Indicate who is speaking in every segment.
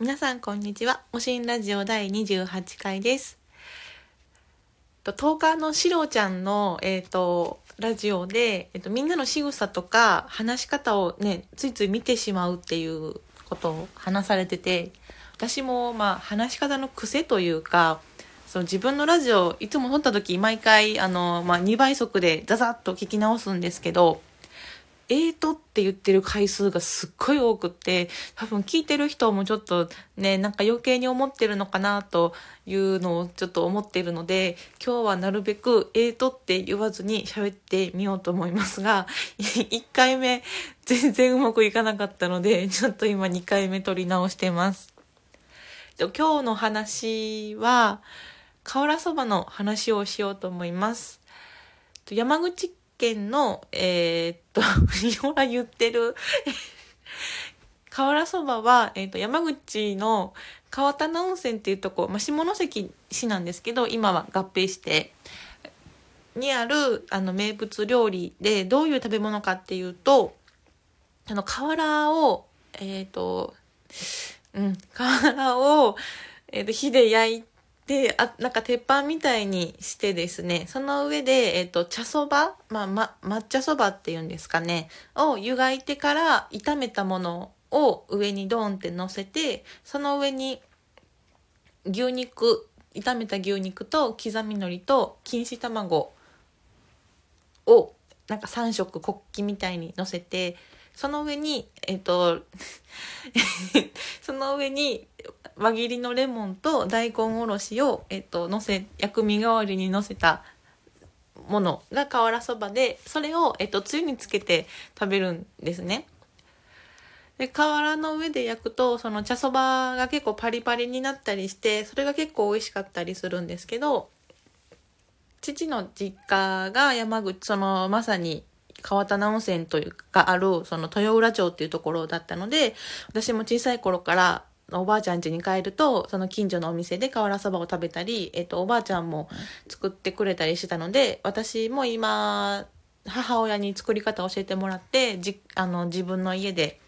Speaker 1: 皆さんこんにちは。おしんラジオ第28回です。と10日のしろちゃんの、えっ、と、ラジオで、えっ、と、みんなの仕草とか話し方をね、ついつい見てしまうっていうことを話されてて、私もまあ話し方の癖というか、その自分のラジオいつも撮った時毎回あの、まあ、2倍速でザザッと聞き直すんですけど、えーとって言ってる回数がすっごい多くって、多分聞いてる人もちょっとね、なんか余計に思ってるのかなというのをちょっと思ってるので、今日はなるべくえーとって言わずに喋ってみようと思いますが、1回目全然うまくいかなかったので、ちょっと今2回目撮り直してます。今日の話は、瓦そばの話をしようと思います。山口県の、えーっと、ほら言ってる、瓦そばは、えーっと、山口の川棚温泉っていうとこ、まあ、下関市なんですけど、今は合併して、にある、あの、名物料理で、どういう食べ物かっていうと、あの、瓦を、えーっと、うん、瓦を、えーと、火で焼いて、で、あ、なんか鉄板みたいにしてですね、その上で、えっ、と、茶そば、まあ、ま、抹茶そばっていうんですかね、を湯がいてから炒めたものを上にドーンって乗せて、その上に牛肉、炒めた牛肉と刻み海苔と錦糸卵をなんか3色国旗みたいに乗せて、その上に、えっ、と、その上に輪切りのレモンと大根おろしを、えっと、乗せ、薬味代わりに乗せたものが瓦そばで、それを、えっと、つゆにつけて食べるんですね。で、瓦の上で焼くと、その茶そばが結構パリパリになったりして、それが結構美味しかったりするんですけど、父の実家が山口、そのまさに川棚温泉というかある、その豊浦町っていうところだったので、私も小さい頃からおばあちゃん家に帰ると、その近所のお店で瓦そばを食べたり、えっと、おばあちゃんも作ってくれたりしてたので、私も今、母親に作り方を教えてもらって、じ、あの、自分の家で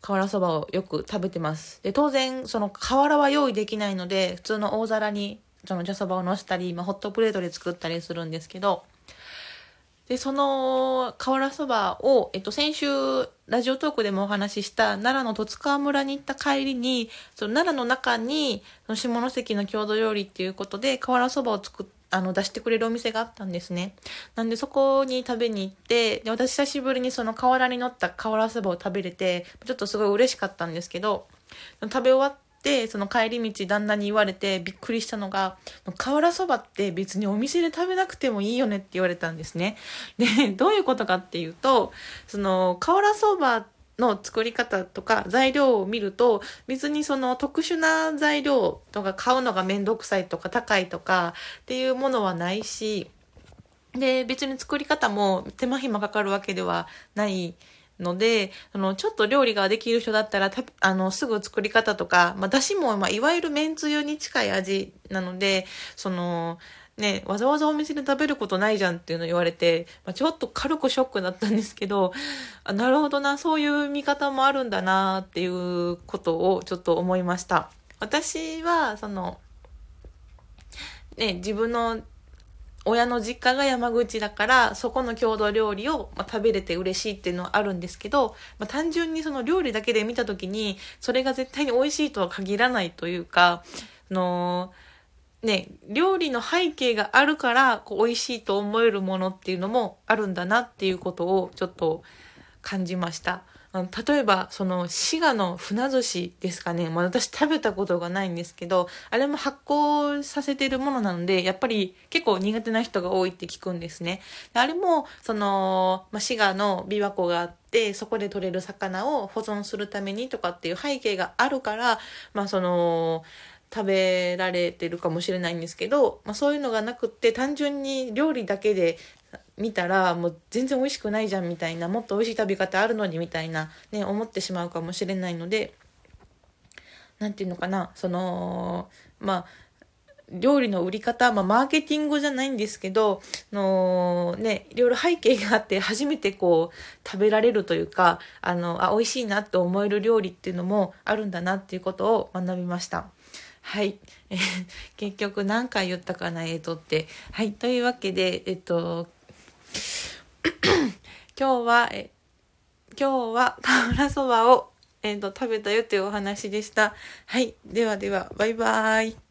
Speaker 1: 瓦そばをよく食べてます。で、当然、その瓦は用意できないので、普通の大皿にその茶そばをのせたり、まあ、ホットプレートで作ったりするんですけど、で、その瓦そばを、えっと、先週、ラジオトークでもお話しした奈良の十津川村に行った帰りに、その奈良の中に、その下関の郷土料理っていうことで、瓦そばを作っあの、出してくれるお店があったんですね。なんでそこに食べに行って、で、私久しぶりにその瓦に乗った瓦そばを食べれて、ちょっとすごい嬉しかったんですけど、食べ終わって、その帰り道旦那に言われてびっくりしたのが、瓦そばって別にお店で食べなくてもいいよねって言われたんですね。で、どういうことかっていうと、その瓦そばの作り方とか材料を見ると別にその特殊な材料とか買うのがめんどくさいとか高いとかっていうものはないしで別に作り方も手間暇かかるわけではないので、あの、ちょっと料理ができる人だったら、たあの、すぐ作り方とか、まあ、だしも、まあ、いわゆる麺つゆに近い味なので、その、ね、わざわざお店で食べることないじゃんっていうの言われて、まあ、ちょっと軽くショックだったんですけど、あなるほどな、そういう見方もあるんだなっていうことをちょっと思いました。私は、その、ね、自分の親の実家が山口だから、そこの郷土料理を、まあ、食べれて嬉しいっていうのはあるんですけど、まあ、単純にその料理だけで見たときに、それが絶対に美味しいとは限らないというか、のね、料理の背景があるから、こう、美味しいと思えるものっていうのもあるんだなっていうことをちょっと感じました。あの例えば、その、滋賀の船寿司ですかね。まあ、私食べたことがないんですけど、あれも発酵させてるものなので、やっぱり結構苦手な人が多いって聞くんですね。であれも、その、まあ、滋賀の琵琶湖があって、そこで取れる魚を保存するためにとかっていう背景があるから、まあ、その、食べられてるかもしれないんですけど、まあ、そういうのがなくって単純に料理だけで見たらもう全然美味しくないじゃんみたいなもっと美味しい食べ方あるのにみたいなね思ってしまうかもしれないので何て言うのかなそのまあ料理の売り方、まあ、マーケティングじゃないんですけど、のね、いろいろ背景があって、初めてこう、食べられるというか、あの、あ、美味しいなって思える料理っていうのもあるんだなっていうことを学びました。はい。え 結局何回言ったかな、えっ、とって。はい。というわけで、えっと、今日は、え今日は瓦そばを、えっと食べたよというお話でした。はい。ではでは、バイバーイ。